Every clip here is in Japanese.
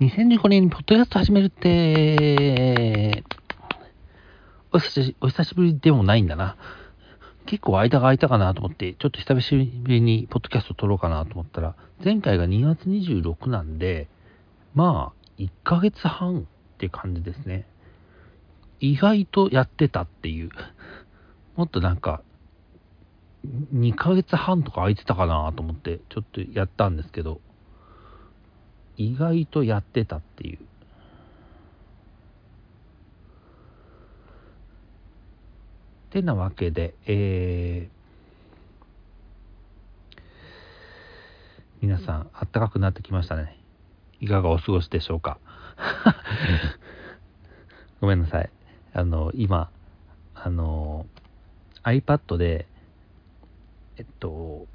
2015年にポッドキャスト始めるって、お久しぶりでもないんだな。結構間が空いたかなと思って、ちょっと久しぶりにポッドキャスト撮ろうかなと思ったら、前回が2月26なんで、まあ、1ヶ月半って感じですね。意外とやってたっていう。もっとなんか、2ヶ月半とか空いてたかなと思って、ちょっとやったんですけど、意外とやってたっていう。てなわけで、えー、皆さん、あったかくなってきましたね。いかがお過ごしでしょうか。ごめんなさい。あの、今、あの、iPad で、えっと、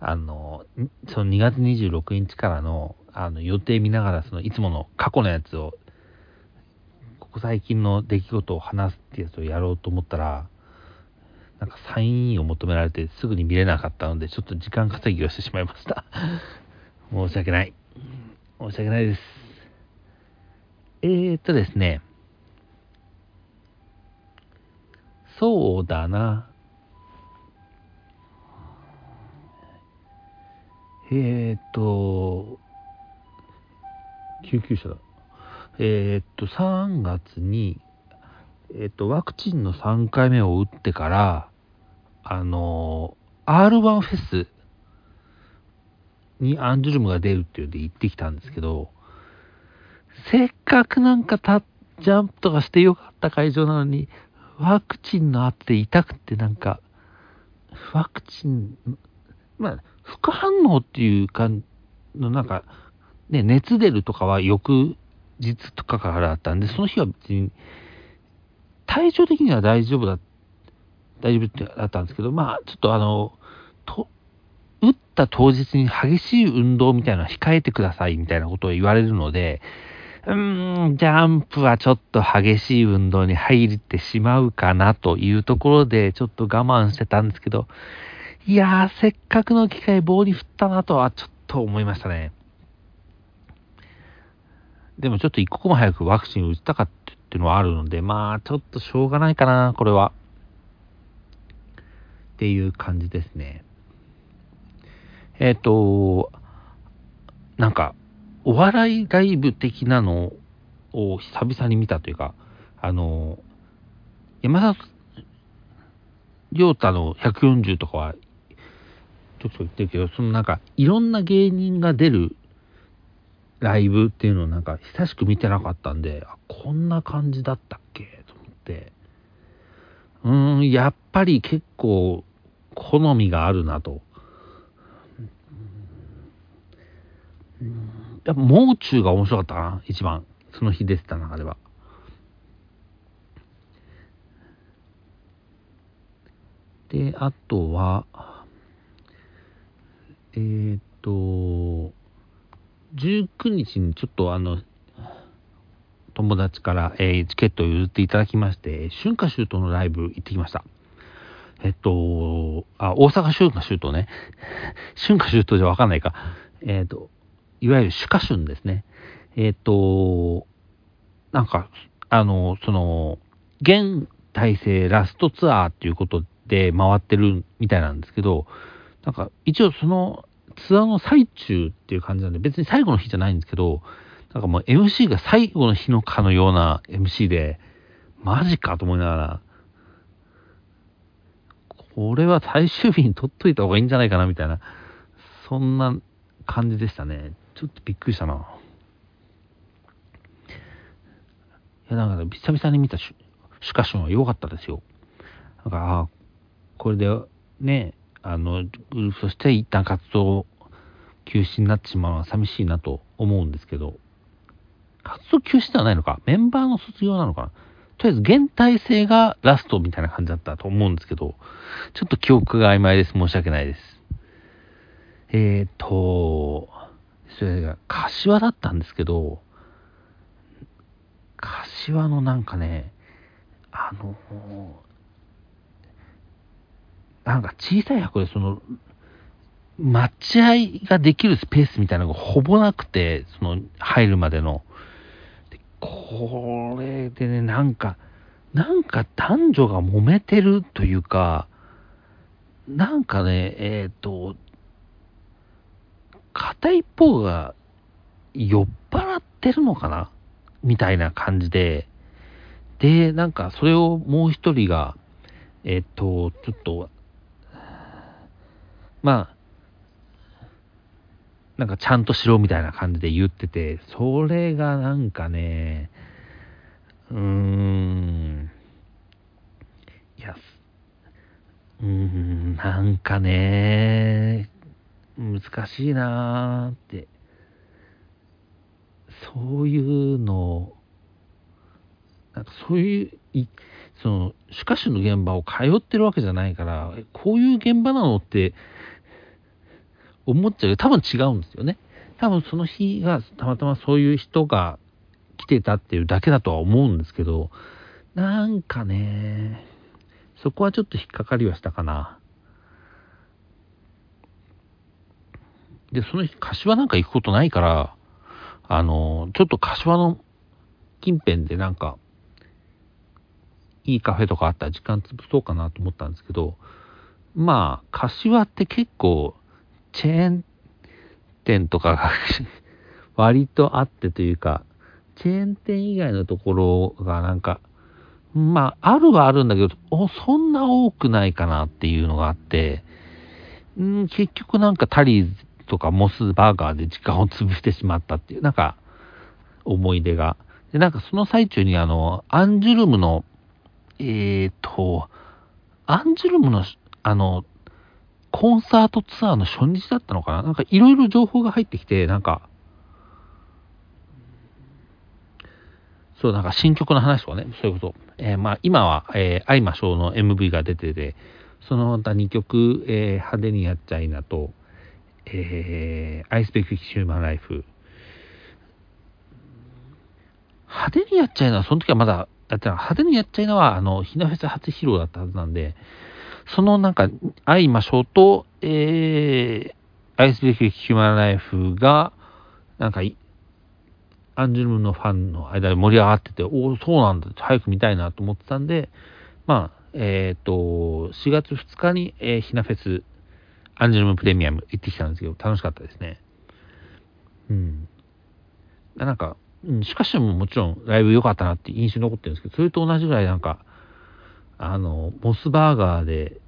あの、その2月26日からのあの予定見ながら、そのいつもの過去のやつを、ここ最近の出来事を話すってやつをやろうと思ったら、なんかサインを求められてすぐに見れなかったので、ちょっと時間稼ぎをしてしまいました。申し訳ない。申し訳ないです。えーっとですね、そうだな。えーっと、救急車だ。えーっと、3月に、えっと、ワクチンの3回目を打ってから、あの、R1 フェスにアンジュルムが出るっていうんで行ってきたんですけど、せっかくなんかたジャンプとかしてよかった会場なのに、ワクチンのあって痛くてなんか、ワクチン、まあ、副反応っていう感じの、なんか、ね、熱出るとかは翌日とかからだったんで、その日は別に、体調的には大丈夫だ、大丈夫ってだったんですけど、まあ、ちょっとあの、と、打った当日に激しい運動みたいなのは控えてくださいみたいなことを言われるので、うーん、ジャンプはちょっと激しい運動に入ってしまうかなというところで、ちょっと我慢してたんですけど、いやー、せっかくの機会棒に振ったなとはちょっと思いましたね。でもちょっと一刻も早くワクチン打ちたかったっていうのはあるので、まあちょっとしょうがないかな、これは。っていう感じですね。えっ、と、なんか、お笑いライブ的なのを久々に見たというか、あの、山田亮太の140とかは、ちょくちょく言ってるけど、そのなんか、いろんな芸人が出るライブっていうのをなんか、久しく見てなかったんで、あこんな感じだったっけ？と思って、うーん、やっぱり結構、好みがあるなと。やっぱ、もう中が面白かったな、一番。その日出てた中では。で、あとは、えーっと、19日にちょっとあの、友達から、えーチケットを譲っていただきまして、春夏秋冬のライブ行ってきました。えっと、あ、大阪春夏秋冬ね。春夏秋冬じゃわかんないか。えっと、いわゆる主歌春ですね。えっと、なんか、あの、その、現体制ラストツアーっていうことで回ってるみたいなんですけど、なんか一応そのツアーの最中っていう感じなんで、別に最後の日じゃないんですけど、なんかもう MC が最後の日のかのような MC で、マジかと思いながら、これは最終日に撮っといた方がいいんじゃないかなみたいな、そんな感じでしたね。ちょっとびっくりしたな。いや、なんか、ね、久々に見たシュシュカシュンは良かったですよ。なんか、ああ、これでね、あの、グループとして一旦活動休止になってしまうのは寂しいなと思うんですけど、活動休止ではないのか？メンバーの卒業なのかな？とりあえず、現体制がラストみたいな感じだったと思うんですけど、ちょっと記憶が曖昧です。申し訳ないです。えーと、それが柏だったんですけど、柏のなんかね、あの、なんか小さい箱でその、待合ができるスペースみたいなのがほぼなくて、その入るまでの。でこれでね、なんか、なんか男女が揉めてるというか、なんかね、えっ、と、片一方が酔っ払ってるのかな？みたいな感じで、で、なんかそれをもう一人が、えっ、と、ちょっと、まあ、なんかちゃんとしろみたいな感じで言ってて、それがなんかね、うーん、いや、うーん、なんかね、難しいなーって、そういうの、なんかそういう、その、歯科手の現場を通ってるわけじゃないから、こういう現場なのって、思っちゃう多分違うんですよね。多分その日がたまたまそういう人が来てたっていうだけだとは思うんですけど、なんかね、そこはちょっと引っかかりはしたかな。で、その日、柏なんか行くことないから、あの、ちょっと柏の近辺でなんか、いいカフェとかあったら時間潰そうかなと思ったんですけど、まあ、柏って結構、チェーン店とかが 割とあってというか、チェーン店以外のところがなんか、まあ、あるはあるんだけど、おそんな多くないかなっていうのがあって、ん結局なんかタリーズとかモスバーガーで時間を潰してしまったっていう、なんか、思い出が。で、なんかその最中にあの、アンジュルムの、えーと、アンジュルムの、あの、コンサートツアーの初日だったのかな？なんかいろいろ情報が入ってきて、なんか、そう、なんか新曲の話とかね、そういうこと。えー、まあ今は、えー、会いましょうの MV が出てて、その他2曲、えー、派手にやっちゃいなと、えー、アイスペクヒューマンライフ。派手にやっちゃいな、その時はまだやって。派手にやっちゃいなは、あの、ひなフェス初披露だったはずなんで、そのなんか、会いましょうと、えー、愛すべきヒューマンライフが、なんか、アンジュルムのファンの間で盛り上がってて、おお、そうなんだ、早く見たいなと思ってたんで、まあ、えっ、ー、と、4月2日に、えー、ひなフェス、アンジュルムプレミアム行ってきたんですけど、楽しかったですね。うん。なんか、しかしももちろんライブ良かったなって印象に残ってるんですけど、それと同じぐらいなんか、あの、モスバーガーで、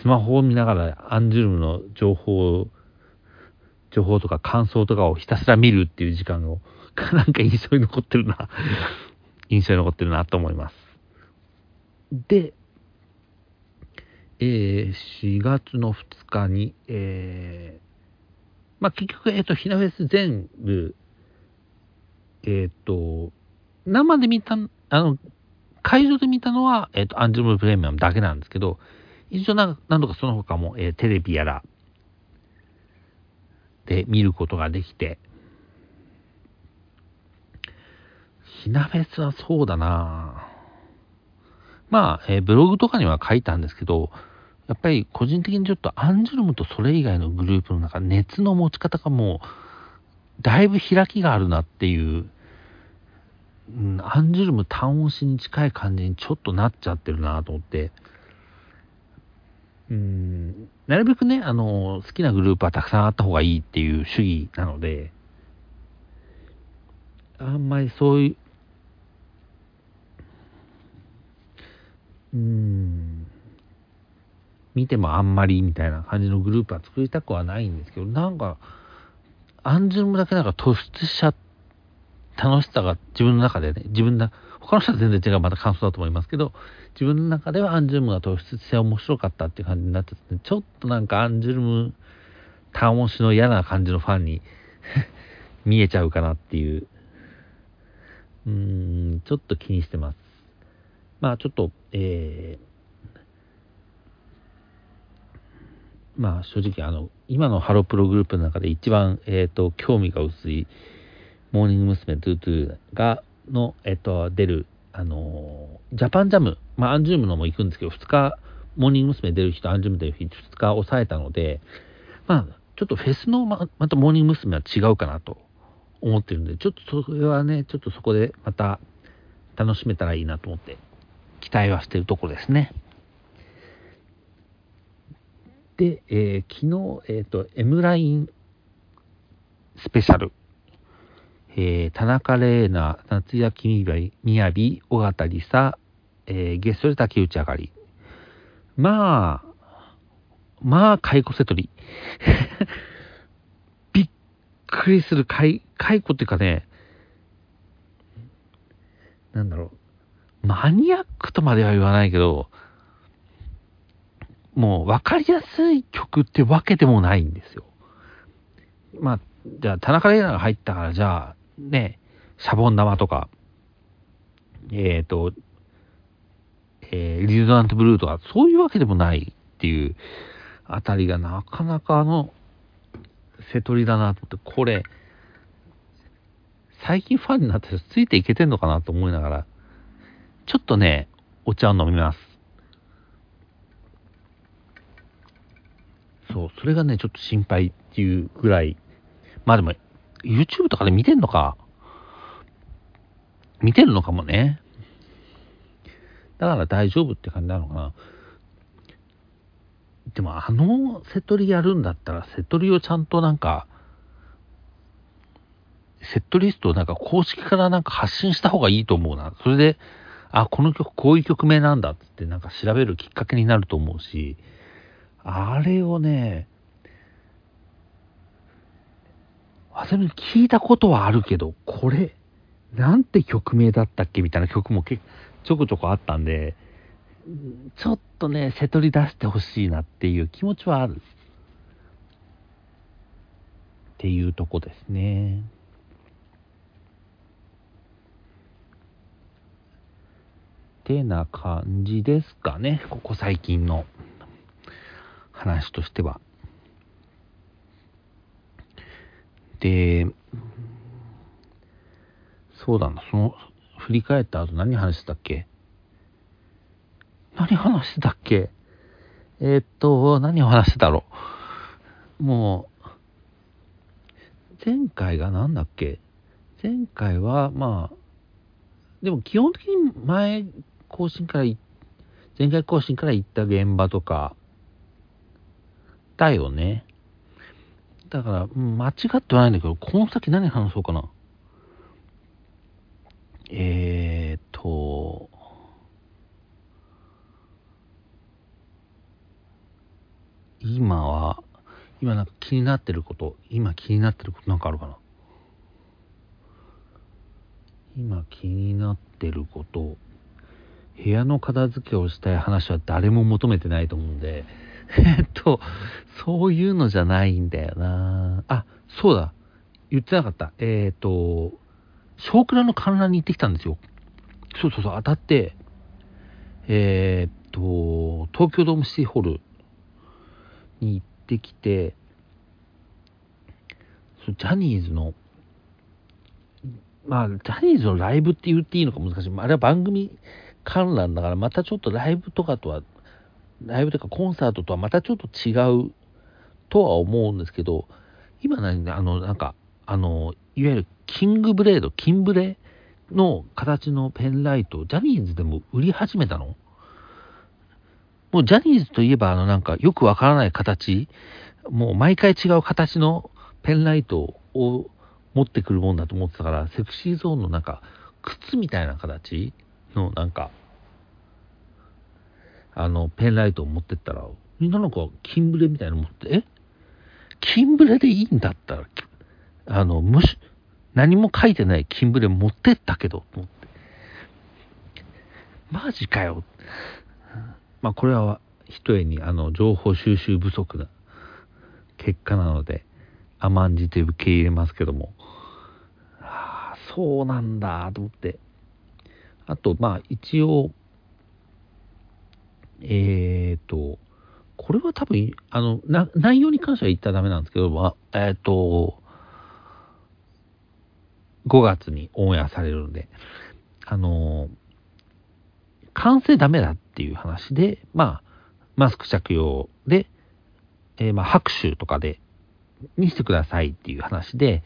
スマホを見ながらアンジュルムの情報、情報とか感想とかをひたすら見るっていう時間を、なんか印象に残ってるな 印象に残ってるなと思います。で、えー、4月の2日に、えー、まあ、結局、えっ、ー、と、ひなフェス全部、えっ、ー、と、生で見たあの、会場で見たのは、えっ、ー、と、アンジュルムプレミアムだけなんですけど、一応な何度かその他も、えー、テレビやらで見ることができて、ひなフェスはそうだなまあ、えー、ブログとかには書いたんですけど、やっぱり個人的にちょっとアンジュルムとそれ以外のグループの中、熱の持ち方がもう、だいぶ開きがあるなっていううん、アンジュルム単押しに近い感じにちょっとなっちゃってるなと思って、うん、なるべくね、あの、好きなグループはたくさんあった方がいいっていう主義なので、あんまりそういう、うん、見てもあんまりみたいな感じのグループは作りたくはないんですけど、なんか、アンジュルムだけなんか突出しちゃって、楽しさが自分の中でね、自分の、他の人は全然違うまた感想だと思いますけど、自分の中ではアンジュルムが突出して面白かったっていう感じになってて、ちょっとなんかアンジュルム、単押しの嫌な感じのファンに 見えちゃうかなっていう、うーん、ちょっと気にしてます。まあちょっと、えー、まあ正直あの、今のハロプログループの中で一番、えっ、ー、と、興味が薄い、モーニング娘。 Two Two が、の、えっと、出る、あのジャパンジャム、まあ、アンジュームのも行くんですけど、2日モーニング娘。出る日とアンジューム出る日2日抑えたので、まあ、ちょっとフェスのままたモーニング娘。は違うかなと思ってるんで、ちょっとそれはね、ちょっとそこでまた楽しめたらいいなと思って、期待はしてるところですね。で、えー、昨日、えっ、ー、と、M ラインスペシャル、えー、田中玲奈、夏焼みやび、尾形梨沙、えー、ゲストで竹内上がり。まあ、まあ、解雇セトリ。びっくりする解、解雇っていうかね、なんだろう、マニアックとまでは言わないけど、もう分かりやすい曲ってわけでもないんですよ。まあ、じゃあ、田中玲奈が入ったから、じゃあ、ね、シャボン玉とか、えっ、ー、と、えー、リズナントブルーとか、そういうわけでもないっていうあたりがなかなかあの、瀬戸りだなと思って、これ、最近ファンになった人ついていけてんのかなと思いながら、ちょっとね、お茶を飲みます。そう、それがね、ちょっと心配っていうぐらい、まあでも、YouTube とかで見てんのか見てるのかもね。だから大丈夫って感じなのかな。でもあのセトリやるんだったら、セトリをちゃんとなんか、セットリストをなんか公式からなんか発信した方がいいと思うな。それで、あ、この曲こういう曲名なんだってなんか調べるきっかけになると思うし、あれをね、忘れ聞いたことはあるけど、これ、なんて曲名だったっけみたいな曲もけちょこちょこあったんで、ちょっとね、せとり出してほしいなっていう気持ちはある。っていうとこですね。てな感じですかね。ここ最近の話としては。で、そうだな、その、振り返った後何話してたっけ？何話してたっけ？えー、っと、何を話してたろう？もう、前回が何だっけ？前回は、まあ、でも基本的に前更新から、前回更新から行った現場とか、だよね。だから、間違ってはないんだけど、この先何話そうかな。えーと、今は、今なんか気になってること、今気になってることなんかあるかな今気になってること、部屋の片付けをしたい話は誰も求めてないと思うんで、えっと、そういうのじゃないんだよなあ、そうだ。言ってなかった。えっ、ー、と、小倉の観覧に行ってきたんですよ。そうそうそう、当たって、えっ、ー、と、東京ドームシティホールに行ってきて、ジャニーズの、まあ、ジャニーズのライブって言っていいのか難しい。あれは番組観覧だから、またちょっとライブとかとはライブとかコンサートとはまたちょっと違うとは思うんですけど、今何あの、なんか、あの、いわゆるキングブレード、キンブレの形のペンライト、ジャニーズでも売り始めたの？もうジャニーズといえば、あの、なんか、よくわからない形、もう毎回違う形のペンライトを持ってくるもんだと思ってたから、セクシーゾーンのなんか、靴みたいな形のなんか、あの、ペンライトを持ってったら、みんななんか、キンブレみたいなの持って、え？キンブレでいいんだったら、あの、むし、何も書いてないキンブレ持ってったけど、と思って。マジかよ。まあ、これは、ひとえに、あの、情報収集不足な結果なので、甘んじて受け入れますけども。ああ、そうなんだ、と思って。あと、まあ、一応、えっ、ー、と、これは多分、あの、な内容に関しては言ったらダメなんですけど、まあ、えっ、ー、と、5月にオンエアされるんで、あの、完成ダメだっていう話で、まあ、マスク着用で、えー、まあ拍手とかで見せてくださいっていう話で、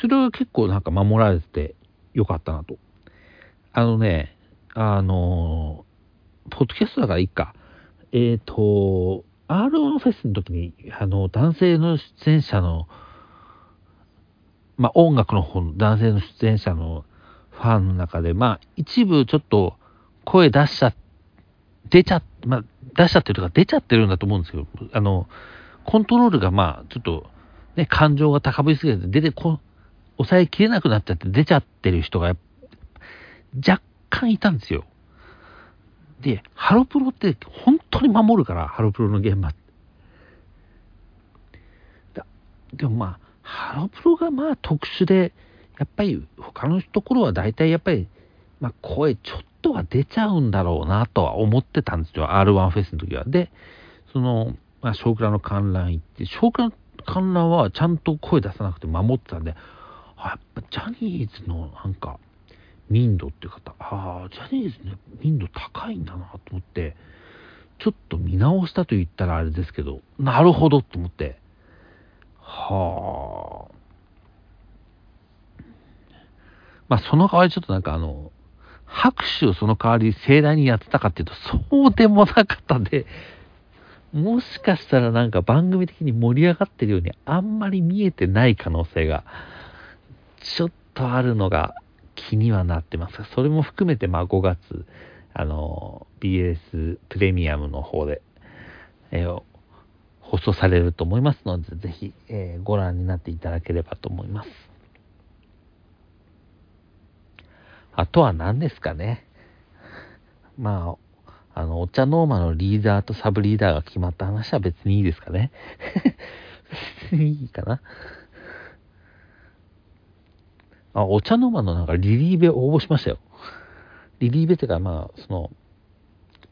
それは結構なんか守られててよかったなと。あのね、あのポッドキャストだからいいか。えっ、ー、と、R1 フェスの時に、あの、男性の出演者の、まあ、音楽の方の男性の出演者のファンの中で、まあ、一部ちょっと声出しちゃ、出ちゃ、まあ、出しちゃってるとか出ちゃってるんだと思うんですよ。あの、コントロールがまあ、ちょっと、ね、感情が高ぶりすぎて出てこ、抑えきれなくなっちゃって出ちゃってる人が、若干いたんですよ。で、ハロプロって本当に守るから、ハロプロの現場。でもまあ、ハロプロがまあ特殊で、やっぱり他のところは大体やっぱり、まあ声ちょっとは出ちゃうんだろうなとは思ってたんですよ。R1 フェスの時は。で、その、まあ、少クラの観覧行って、少クラの観覧はちゃんと声出さなくて守ってたんで、あやっぱジャニーズのなんか、民度って方、ああ、ジャニーズね、民度高いんだなと思って、ちょっと見直したと言ったらあれですけど、なるほどと思って、はあ。まあ、その代わりちょっとなんかあの、拍手をその代わり盛大にやってたかっていうと、そうでもなかったんで、もしかしたらなんか番組的に盛り上がってるようにあんまり見えてない可能性が、ちょっとあるのが気にはなってます、それも含めてまあ5月、あの、BS プレミアムの方で、えー、放送されると思いますので、ぜひ、えー、ご覧になっていただければと思います。あとは何ですかね。まあ、あの、お茶ノーマのリーダーとサブリーダーが決まった話は別にいいですかね。別にいいかな。あ、お茶の間のなんかリリーベ応募しましたよ。リリーベっていうか、まあ、その、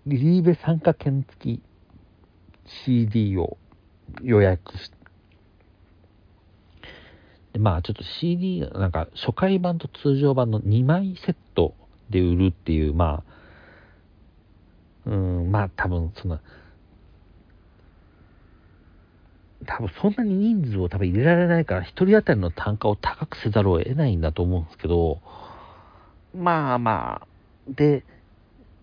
リリーベ参加券付き CD を予約しで、まあちょっと CD、なんか初回版と通常版の2枚セットで売るっていう、まあ、うん、まあ多分その、多分そんなに人数を多分入れられないから、1人当たりの単価を高くせざるを得ないんだと思うんですけど、まあまあ、で、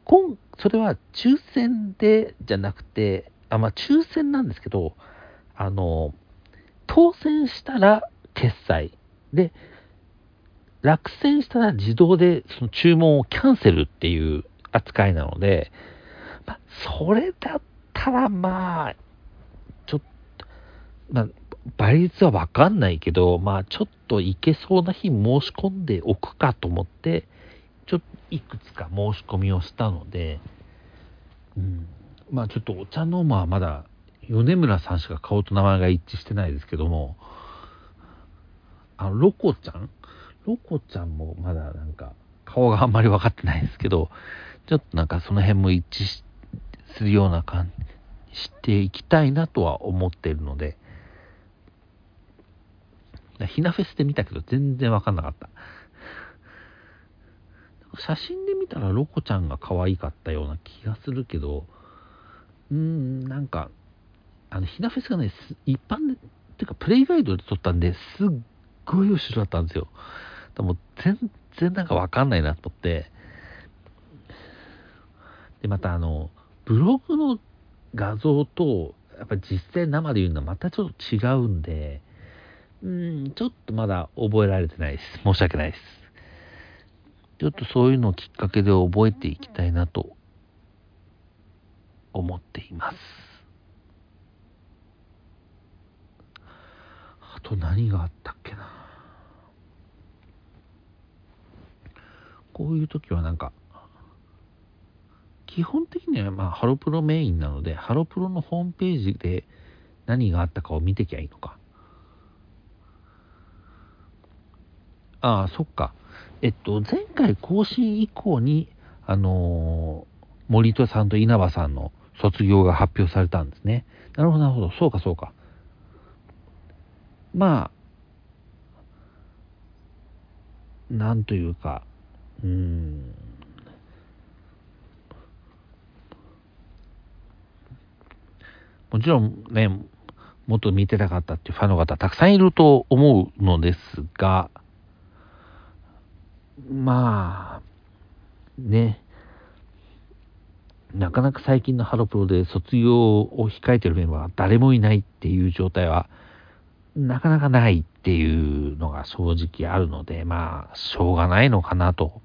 今、それは抽選でじゃなくて、あ、まあ抽選なんですけど、あの、当選したら決済。で、落選したら自動でその注文をキャンセルっていう扱いなので、まあ、それだったらまあ、まあ、倍率はわかんないけど、まあちょっといけそうな日申し込んでおくかと思って、ちょっといくつか申し込みをしたので、うん、まあちょっとお茶の間はまだ米村さんしか顔と名前が一致してないですけども、あの、ロコちゃん？ロコちゃんもまだなんか、顔があんまり分かってないですけど、ちょっとなんかその辺も一致するような感じしていきたいなとは思っているので、ひなフェスで見たけど全然分かんなかった。写真で見たらロコちゃんが可愛かったような気がするけど、うーん、なんか、あの、ひなフェスがね、一般で、っていうか、プレイガイドで撮ったんで、すっごい後ろだったんですよ。でも全然なんかわかんないなと思って。で、またあの、ブログの画像と、やっぱ実際生で言うのはまたちょっと違うんで、うん、ちょっとまだ覚えられてないです。申し訳ないです。ちょっとそういうのをきっかけで覚えていきたいなと思っています。あと何があったっけな。こういう時はなんか、基本的にはまあハロプロメインなので、ハロプロのホームページで何があったかを見てきゃいいのか。ああ、そっか。えっと、前回更新以降に、あのー、森戸さんと稲葉さんの卒業が発表されたんですね。なるほど、なるほど。そうか、そうか。まあ、なんというか、うん。もちろんね、もっと見てたかったっていうファンの方たくさんいると思うのですが、まあ、ね、なかなか最近のハロプロで卒業を控えてるメンバーは誰もいないっていう状態は、なかなかないっていうのが正直あるので、まあ、しょうがないのかなと、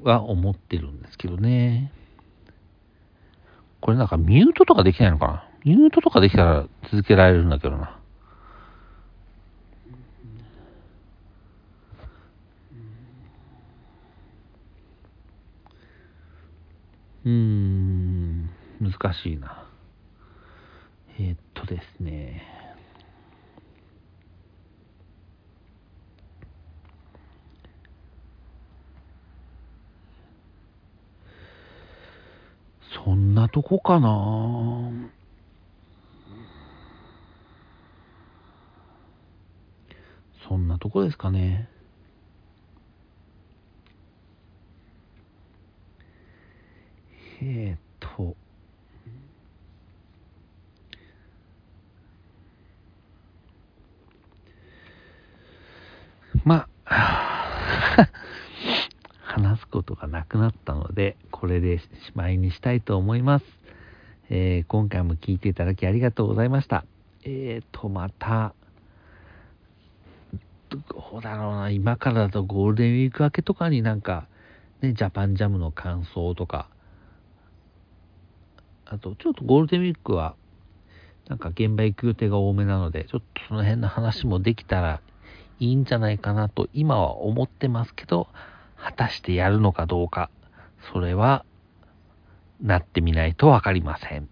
は思ってるんですけどね。これなんかミュートとかできないのかな？ミュートとかできたら続けられるんだけどな。うーん、難しいな。えー、っとですね。そんなとこかなそんなとこですかね。えー、っと。まあ、話すことがなくなったので、これでしまいにしたいと思います。えー、今回も聞いていただきありがとうございました。えーと、また、どうだろうな、今からだとゴールデンウィーク明けとかになんか、ね、ジャパンジャムの感想とか、あと、ちょっとゴールデンウィークは、なんか現場行く予定が多めなので、ちょっとその辺の話もできたらいいんじゃないかなと今は思ってますけど、果たしてやるのかどうか、それは、なってみないとわかりません。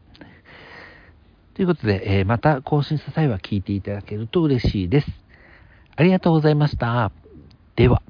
ということで、えー、また更新した際は聞いていただけると嬉しいです。ありがとうございました。では。